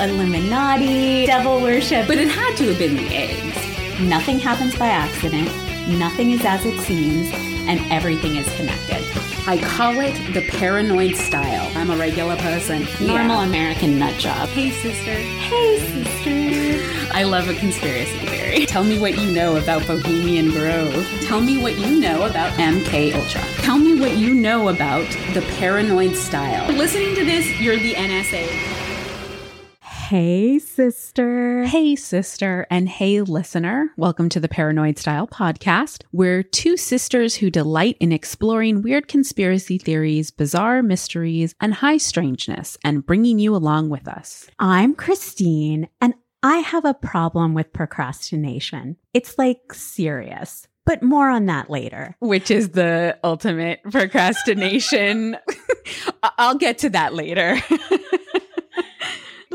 Illuminati, devil worship. But it had to have been the eggs. Nothing happens by accident, nothing is as it seems, and everything is connected. I call it the paranoid style. I'm a regular person. Normal American nut job. Hey, sister. Hey, sister. I love a conspiracy theory. Tell me what you know about Bohemian Grove. Tell me what you know about MK Ultra. Tell me what you know about the paranoid style. Listening to this, you're the NSA. Hey, sister. Hey, sister, and hey, listener. Welcome to the Paranoid Style Podcast. We're two sisters who delight in exploring weird conspiracy theories, bizarre mysteries, and high strangeness, and bringing you along with us. I'm Christine, and I have a problem with procrastination. It's like serious, but more on that later. Which is the ultimate procrastination. I'll get to that later.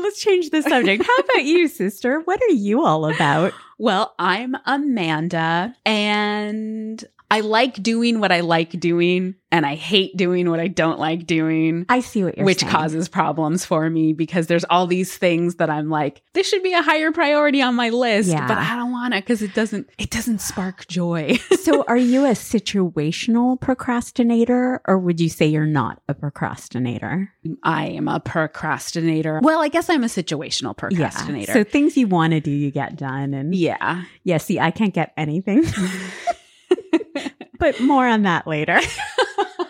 Let's change the subject. How about you, sister? What are you all about? Well, I'm Amanda and I like doing what I like doing and I hate doing what I don't like doing. I see what you're saying. which saying. causes problems for me because there's all these things that I'm like, this should be a higher priority on my list, Yeah. but I don't want it because it doesn't it doesn't spark joy. so, are you a situational procrastinator, or would you say you're not a procrastinator? I am a procrastinator. Well, I guess I'm a situational procrastinator. Yeah. So, things you want to do, you get done. And yeah. yeah, see, I can't get anything. but more on that later.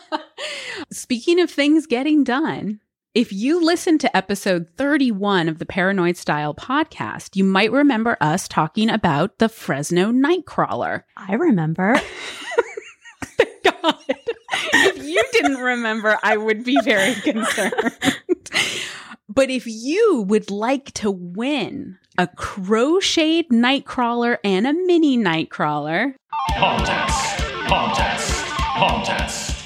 Speaking of things getting done, if you listen to episode 31 of the Paranoid Style podcast, you might remember us talking about the Fresno Nightcrawler. I remember. God. if you didn't remember, I would be very concerned. but if you would like to win a crocheted nightcrawler and a mini nightcrawler, Contest, contest, contest.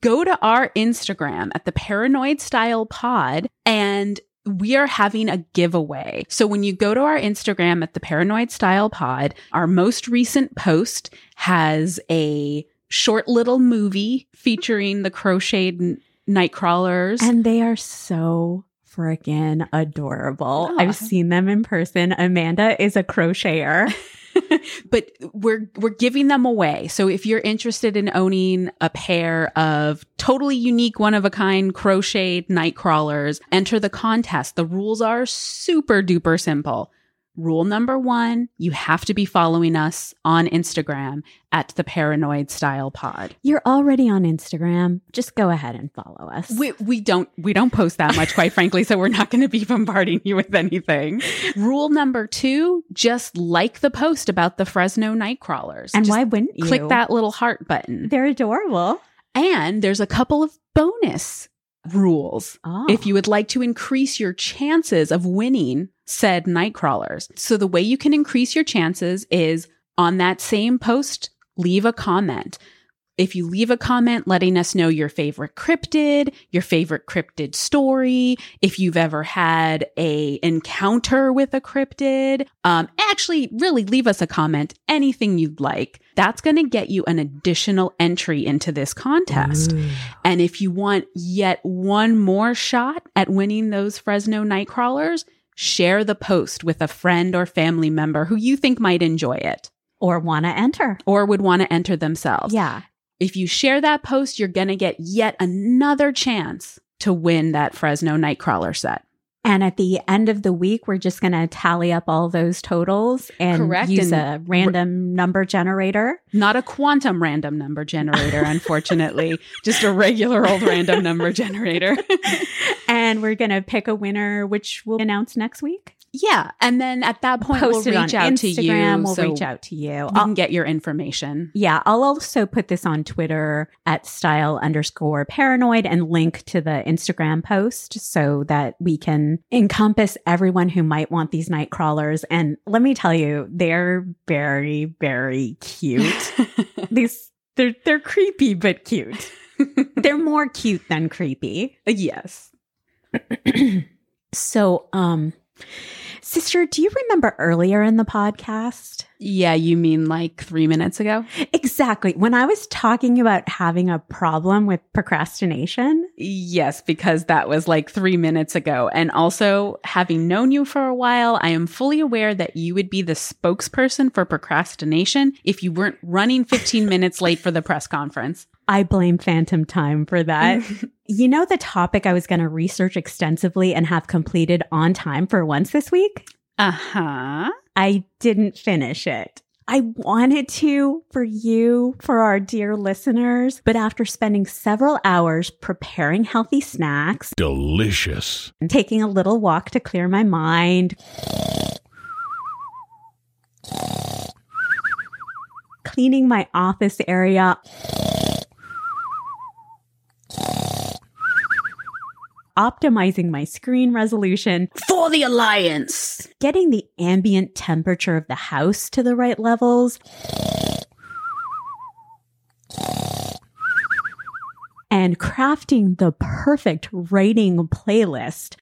go to our Instagram at the Paranoid Style Pod and we are having a giveaway. So when you go to our Instagram at the Paranoid Style Pod, our most recent post has a short little movie featuring the crocheted n- nightcrawlers. And they are so freaking adorable. Ah. I've seen them in person. Amanda is a crocheter. but we're we're giving them away. So if you're interested in owning a pair of totally unique, one of a kind crocheted night crawlers, enter the contest. The rules are super duper simple. Rule number one, you have to be following us on Instagram at the Paranoid Style Pod. You're already on Instagram. Just go ahead and follow us. We we don't we don't post that much, quite frankly, so we're not going to be bombarding you with anything. Rule number two, just like the post about the Fresno Nightcrawlers. and Just why wouldn't you? click that little heart button. They're adorable. And there's a couple of bonus rules Oh. if you would like to increase your chances of winning said nightcrawlers. So the way you can increase your chances is on that same post, leave a comment. If you leave a comment letting us know your favorite cryptid, your favorite cryptid story, if you've ever had a encounter with a cryptid, um, actually really leave us a comment, anything you'd like. That's going to get you an additional entry into this contest. And if you want yet one more shot at winning those Fresno Nightcrawlers, share the post with a friend or family member who you think might enjoy it or want to enter. or would want to enter themselves. Yeah. If you share that post, you're going to get yet another chance to win that Fresno Nightcrawler set. And at the end of the week, we're just going to tally up all those totals and Correct, use and a random number generator. Not a quantum random number generator, unfortunately, just a regular old random number generator. and we're going to pick a winner, which we'll announce next week. Yeah. And then at that point, Post we'll reach out Instagram. to you. We'll so reach out to you. I'll- get your information. Yeah, I'll also put this on Twitter at style underscore paranoid and link to the Instagram post so that we can encompass everyone who might want these night crawlers. And let me tell you, they're very, very cute. these they're they're creepy but cute. they're more cute than creepy. yes. So, um, sister, do you remember earlier in the podcast? Yeah, you mean like three minutes ago? Exactly. When I was talking about having a problem with procrastination, Yes, because that was like three minutes ago. And also, having known you for a while, I am fully aware that you would be the spokesperson for procrastination if you weren't running 15 minutes late for the press conference. I blame phantom time for that. you know, the topic I was going to research extensively and have completed on time for once this week? Uh huh. I didn't finish it. I wanted to for you, for our dear listeners, but after spending several hours preparing healthy snacks Delicious. and taking a little walk to clear my mind, cleaning my office area, optimizing my screen resolution, For the Alliance. getting the ambient temperature of the house to the right levels. And crafting the perfect writing playlist.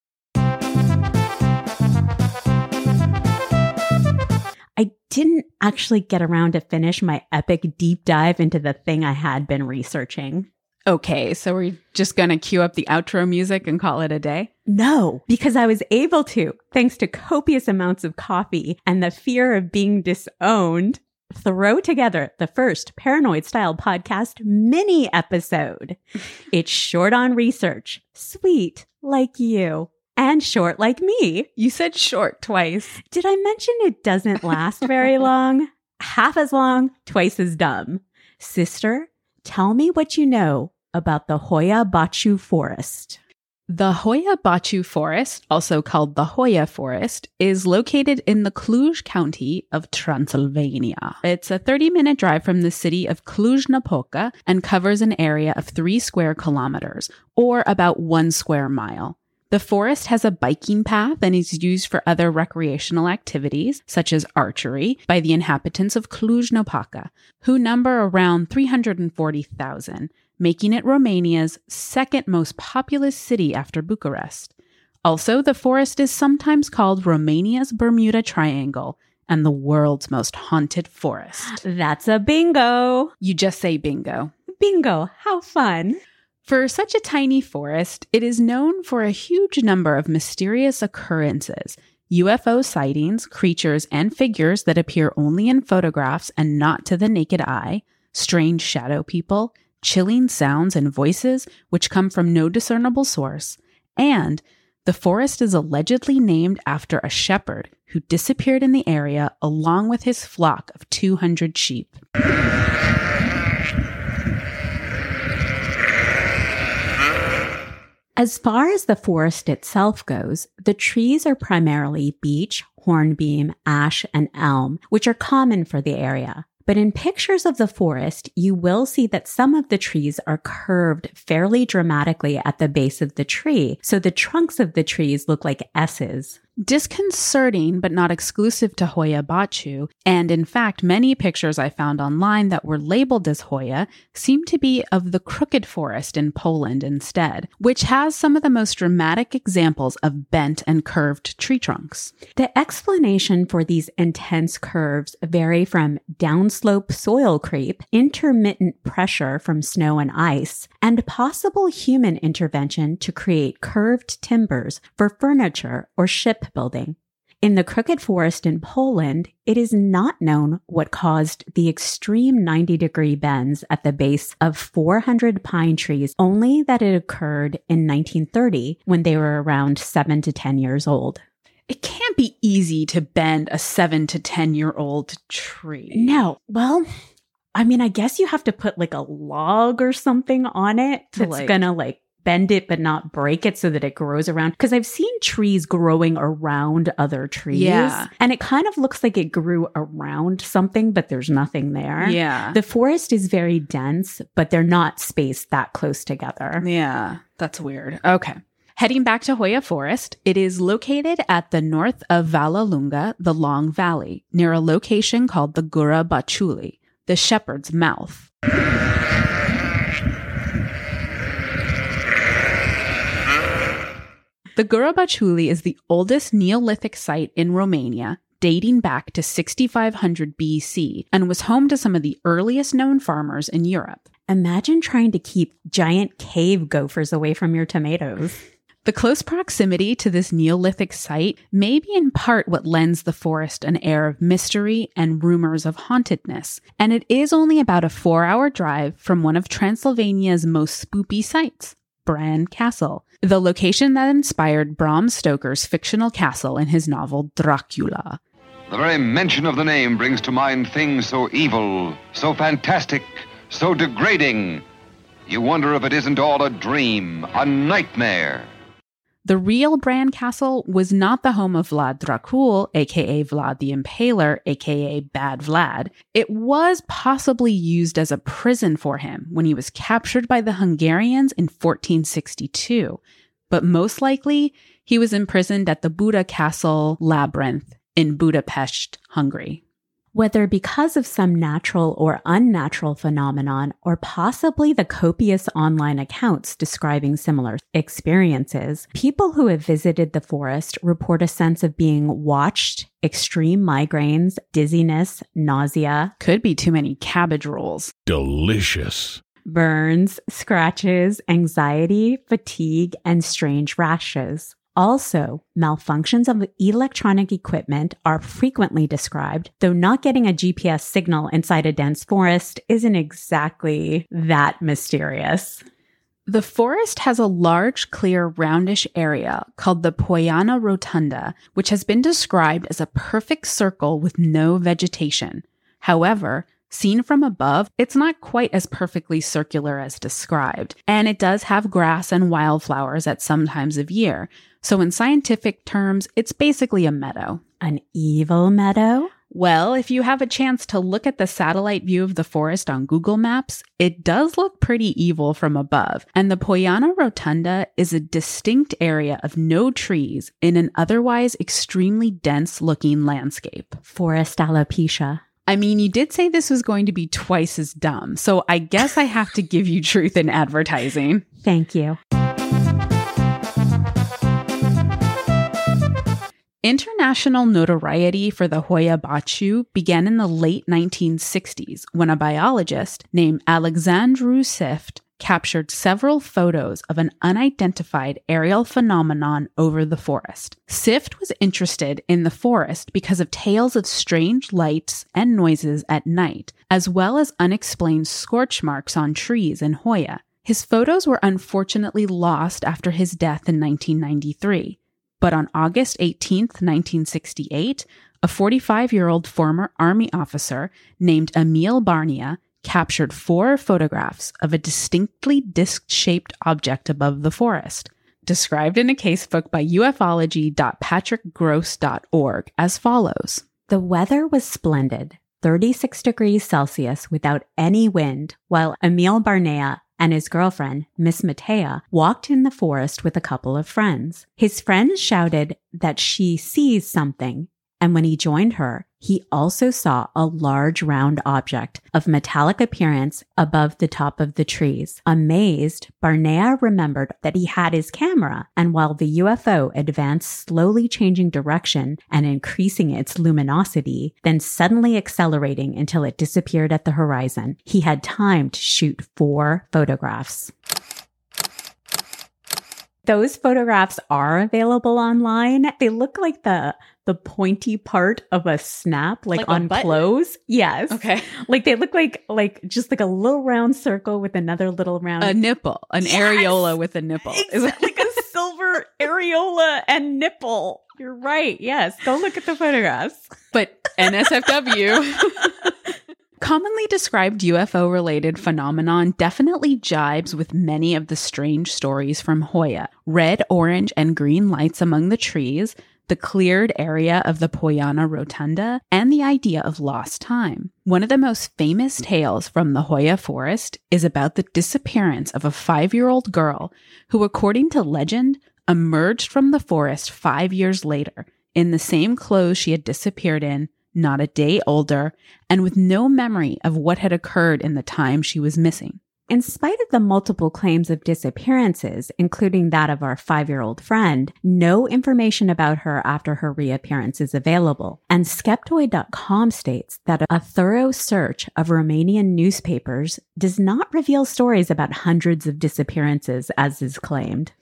I didn't actually get around to finish my epic deep dive into the thing I had been researching. Okay, so we're just going to cue up the outro music and call it a day? No, because I was able to, thanks to copious amounts of coffee and the fear of being disowned, throw together the first paranoid style podcast mini episode. It's short on research, sweet like you, and short like me. You said short twice. Did I mention it doesn't last very long? Half as long, twice as dumb. Sister, tell me what you know about the Hoia Baciu Forest. The Hoia Baciu Forest, also called the Hoia Forest, is located in the Cluj County of Transylvania. It's a 30 minute drive from the city of Cluj Napoca and covers an area of three square kilometers, or about one square mile. The forest has a biking path and is used for other recreational activities, such as archery, by the inhabitants of Cluj Napoca, who number around 340,000 making it Romania's second most populous city after Bucharest. Also, the forest is sometimes called Romania's Bermuda Triangle and the world's most haunted forest. That's a bingo. You just say bingo. Bingo. How fun. For such a tiny forest, it is known for a huge number of mysterious occurrences. UFO sightings, creatures, and figures that appear only in photographs and not to the naked eye, strange shadow people, chilling sounds and voices which come from no discernible source, and the forest is allegedly named after a shepherd who disappeared in the area along with his flock of 200 sheep. As far as the forest itself goes, the trees are primarily beech, hornbeam, ash, and elm, which are common for the area. But in pictures of the forest, you will see that some of the trees are curved fairly dramatically at the base of the tree. So the trunks of the trees look like S's. Disconcerting, but not exclusive to Hoia Baciu, and in fact, many pictures I found online that were labeled as Hoia seem to be of the crooked forest in Poland instead, which has some of the most dramatic examples of bent and curved tree trunks. The explanation for these intense curves vary from downslope soil creep, intermittent pressure from snow and ice, and possible human intervention to create curved timbers for furniture or shipbuilding. In the Crooked Forest in Poland, it is not known what caused the extreme 90 degree bends at the base of 400 pine trees, only that it occurred in 1930 when they were around 7 to 10 years old. It can't be easy to bend a seven to 10 year old tree. No. Well, I mean, I guess you have to put like a log or something on it that's like- gonna like bend it but not break it so that it grows around. Because I've seen trees growing around other trees. Yeah. And it kind of looks like it grew around something, but there's nothing there. Yeah. The forest is very dense, but they're not spaced that close together. Yeah, that's weird. Okay. Heading back to Hoia Forest, it is located at the north of Vallalunga, the Long Valley, near a location called the Gura Baciului, the Shepherd's Mouth. The Gura Baciului is the oldest Neolithic site in Romania, dating back to 6500 BC and was home to some of the earliest known farmers in Europe. Imagine trying to keep giant cave gophers away from your tomatoes. The close proximity to this Neolithic site may be in part what lends the forest an air of mystery and rumors of hauntedness, and it is only about a four hour drive from one of Transylvania's most spoopy sites, Bran Castle, the location that inspired Bram Stoker's fictional castle in his novel Dracula. The very mention of the name brings to mind things so evil, so fantastic, so degrading. You wonder if it isn't all a dream, a nightmare. The real Bran Castle was not the home of Vlad Dracul, aka Vlad the Impaler, aka Bad Vlad. It was possibly used as a prison for him when he was captured by the Hungarians in 1462, but most likely he was imprisoned at the Buda Castle Labyrinth in Budapest, Hungary. Whether because of some natural or unnatural phenomenon, or possibly the copious online accounts describing similar experiences, people who have visited the forest report a sense of being watched, extreme migraines, dizziness, nausea, Could be too many cabbage rolls. Delicious. burns, scratches, anxiety, fatigue, and strange rashes. Also, malfunctions of electronic equipment are frequently described, though not getting a GPS signal inside a dense forest isn't exactly that mysterious. The forest has a large, clear, roundish area called the Poiana Rotunda, which has been described as a perfect circle with no vegetation. However, seen from above, it's not quite as perfectly circular as described, and it does have grass and wildflowers at some times of year. So, in scientific terms, it's basically a meadow. An evil meadow? Well, if you have a chance to look at the satellite view of the forest on Google Maps, it does look pretty evil from above. And the Poiana Rotunda is a distinct area of no trees in an otherwise extremely dense looking landscape. Forest alopecia. I mean, you did say this was going to be twice as dumb, so I guess I have to give you truth in advertising. Thank you. International notoriety for the Hoia Baciu began in the late 1960s when a biologist named Alexandru Sift captured several photos of an unidentified aerial phenomenon over the forest. Sift was interested in the forest because of tales of strange lights and noises at night, as well as unexplained scorch marks on trees in Hoia. His photos were unfortunately lost after his death in 1993. But on August 18, 1968, a 45 year old former Army officer named Emil Barnea captured four photographs of a distinctly disc shaped object above the forest, described in a casebook by ufology.patrickgross.org as follows. The weather was splendid, 36 degrees Celsius without any wind, while Emil Barnea and his girlfriend, Miss Matea, walked in the forest with a couple of friends. His friends shouted that she sees something, and when he joined her, he also saw a large round object of metallic appearance above the top of the trees. Amazed, Barnea remembered that he had his camera, and while the UFO advanced slowly changing direction and increasing its luminosity, then suddenly accelerating until it disappeared at the horizon, he had time to shoot four photographs. Those photographs are available online. They look like the the pointy part of a snap, like, Like on clothes. Yes. Okay. Like they look like like just like a little round circle with another little round A nipple, an Yes! areola with a nipple. Exactly, like a silver areola and nipple. You're right. Yes. Go look at the photographs. but NSFW. Commonly described UFO related phenomenon definitely jibes with many of the strange stories from Hoia. Red, orange, and green lights among the trees, the cleared area of the Poiana Rotunda, and the idea of lost time. One of the most famous tales from the Hoia forest is about the disappearance of a five year old girl who, according to legend, emerged from the forest five years later in the same clothes she had disappeared in, not a day older, and with no memory of what had occurred in the time she was missing. In spite of the multiple claims of disappearances, including that of our five year old friend, no information about her after her reappearance is available. And Skeptoid.com states that a thorough search of Romanian newspapers does not reveal stories about hundreds of disappearances as is claimed.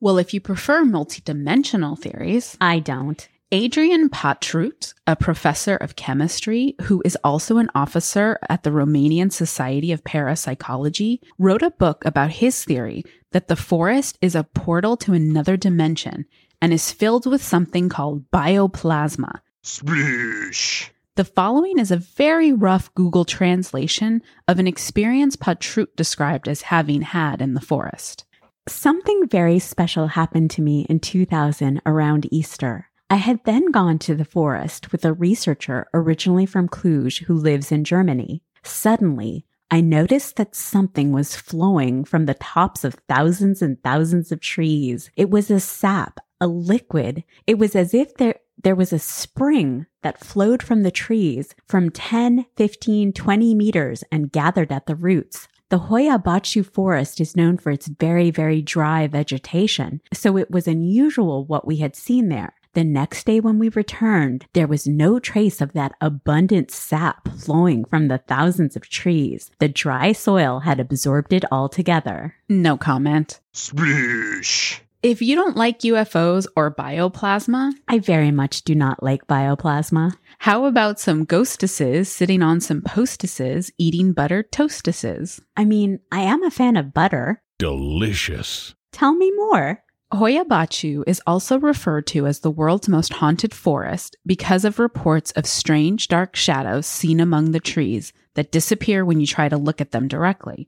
Well, if you prefer multidimensional theories, I don't. Adrian Patrut, a professor of chemistry who is also an officer at the Romanian Society of Parapsychology, wrote a book about his theory that the forest is a portal to another dimension and is filled with something called bioplasma. Sploosh. The following is a very rough Google translation of an experience Patrut described as having had in the forest. Something very special happened to me in 2000 around Easter. I had then gone to the forest with a researcher originally from Cluj who lives in Germany. Suddenly, I noticed that something was flowing from the tops of thousands and thousands of trees. It was a sap, a liquid. It was as if there, there was a spring that flowed from the trees from 10, 15, 20 meters and gathered at the roots. The Hoia Baciu forest is known for its very, very dry vegetation, so it was unusual what we had seen there. The next day when we returned, there was no trace of that abundant sap flowing from the thousands of trees. The dry soil had absorbed it altogether. No comment. Sploosh. If you don't like UFOs or bioplasma, I very much do not like bioplasma. how about some ghostesses sitting on some postesses eating butter toastesses? I mean, I am a fan of butter. Delicious. Tell me more. Hoia Baciu is also referred to as the world's most haunted forest because of reports of strange dark shadows seen among the trees that disappear when you try to look at them directly.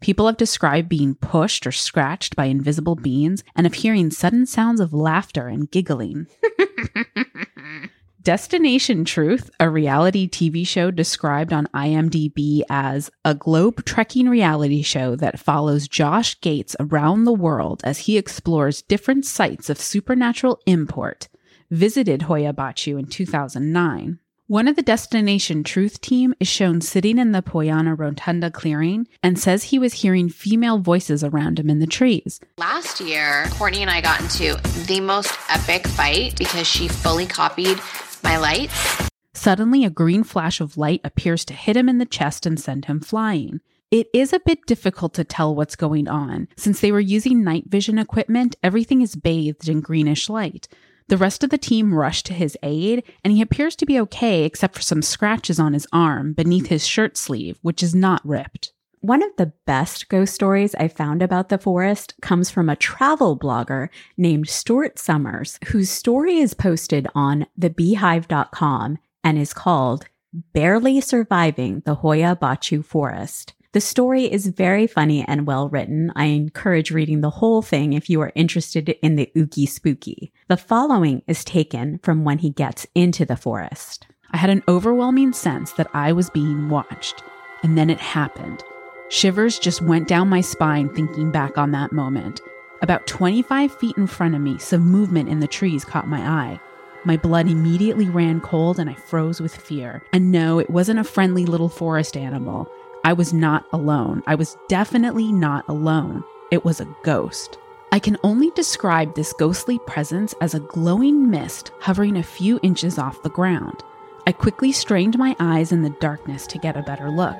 People have described being pushed or scratched by invisible beings and of hearing sudden sounds of laughter and giggling. Destination Truth, a reality TV show described on IMDb as a globe trekking reality show that follows Josh Gates around the world as he explores different sites of supernatural import, visited Hoia Baciu in 2009. One of the Destination Truth team is shown sitting in the Poiana Rotunda clearing and says he was hearing female voices around him in the trees. Last year, Courtney and I got into the most epic fight because she fully copied my lights. Suddenly, a green flash of light appears to hit him in the chest and send him flying. It is a bit difficult to tell what's going on. Since they were using night vision equipment, everything is bathed in greenish light. The rest of the team rush to his aid, and he appears to be okay except for some scratches on his arm beneath his shirt sleeve, which is not ripped. One of the best ghost stories I found about the forest comes from a travel blogger named Stuart Summers, whose story is posted on thebeehive.com and is called Barely Surviving the Hoia Baciu Forest. The story is very funny and well written. I encourage reading the whole thing if you are interested in the ooky spooky. The following is taken from when he gets into the forest. I had an overwhelming sense that I was being watched. And then it happened. Shivers just went down my spine thinking back on that moment. About 25 feet in front of me, some movement in the trees caught my eye. My blood immediately ran cold and I froze with fear. And no, it wasn't a friendly little forest animal. I was not alone. I was definitely not alone. It was a ghost. I can only describe this ghostly presence as a glowing mist hovering a few inches off the ground. I quickly strained my eyes in the darkness to get a better look.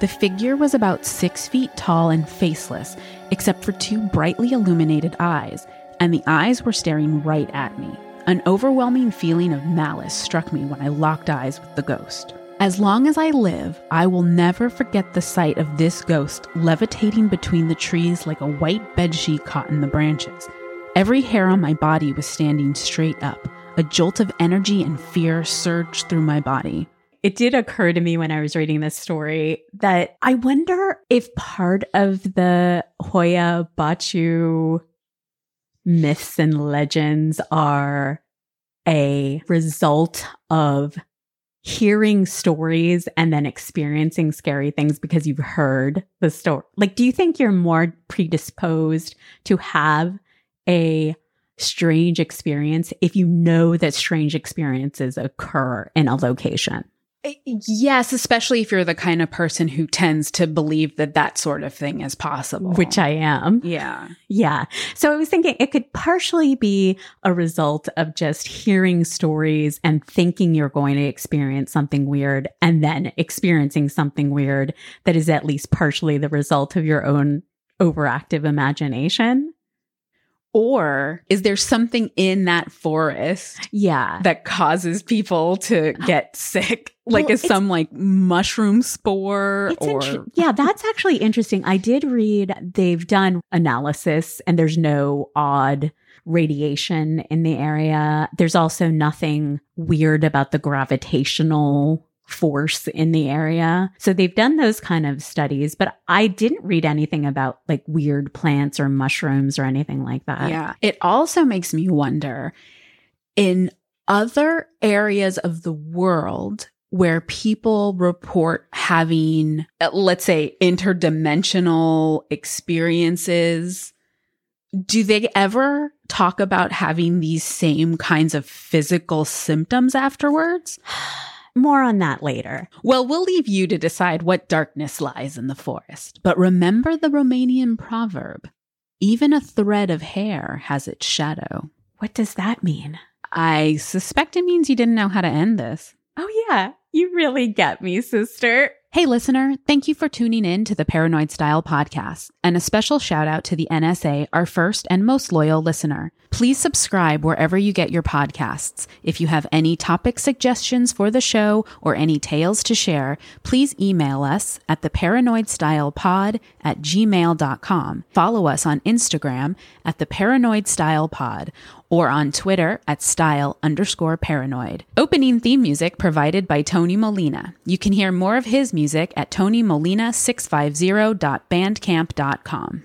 The figure was about six feet tall and faceless, except for two brightly illuminated eyes, and the eyes were staring right at me. An overwhelming feeling of malice struck me when I locked eyes with the ghost. As long as I live, I will never forget the sight of this ghost levitating between the trees like a white bedsheet caught in the branches. Every hair on my body was standing straight up. A jolt of energy and fear surged through my body. It did occur to me when I was reading this story that I wonder if part of the Hoia Baciu myths and legends are a result of hearing stories and then experiencing scary things because you've heard the story. Like, do you think you're more predisposed to have a strange experience if you know that strange experiences occur in a location? Eh, yes, especially if you're the kind of person who tends to believe that that sort of thing is possible. Which I am. yeah. Yeah. So I was thinking it could partially be a result of just hearing stories and thinking you're going to experience something weird and then experiencing something weird that is at least partially the result of your own overactive imagination. Or is there something in that forest Yeah. that causes people to get sick? Like Well, is some like mushroom spore or yeah, that's actually interesting. I did read they've done analysis and there's no odd radiation in the area. There's also nothing weird about the gravitational force in the area. So they've done those kind of studies, but I didn't read anything about like weird plants or mushrooms or anything like that. Yeah. It also makes me wonder in other areas of the world where people report having, uh, let's say, interdimensional experiences, do they ever talk about having these same kinds of physical symptoms afterwards? More on that later. Well, we'll leave you to decide what darkness lies in the forest. But remember the Romanian proverb even a thread of hair has its shadow. What does that mean? I suspect it means you didn't know how to end this. Oh yeah, you really get me, sister. Hey, listener, thank you for tuning in to the Paranoid Style podcast, and a special shout out to the NSA, our first and most loyal listener. Please subscribe wherever you get your podcasts. If you have any topic suggestions for the show or any tales to share, please email us at the paranoid style pod at gmail.com. Follow us on Instagram at the paranoid style pod or on Twitter at style underscore paranoid. Opening theme music provided by Tony Molina. You can hear more of his music at tonymolina650.bandcamp.com.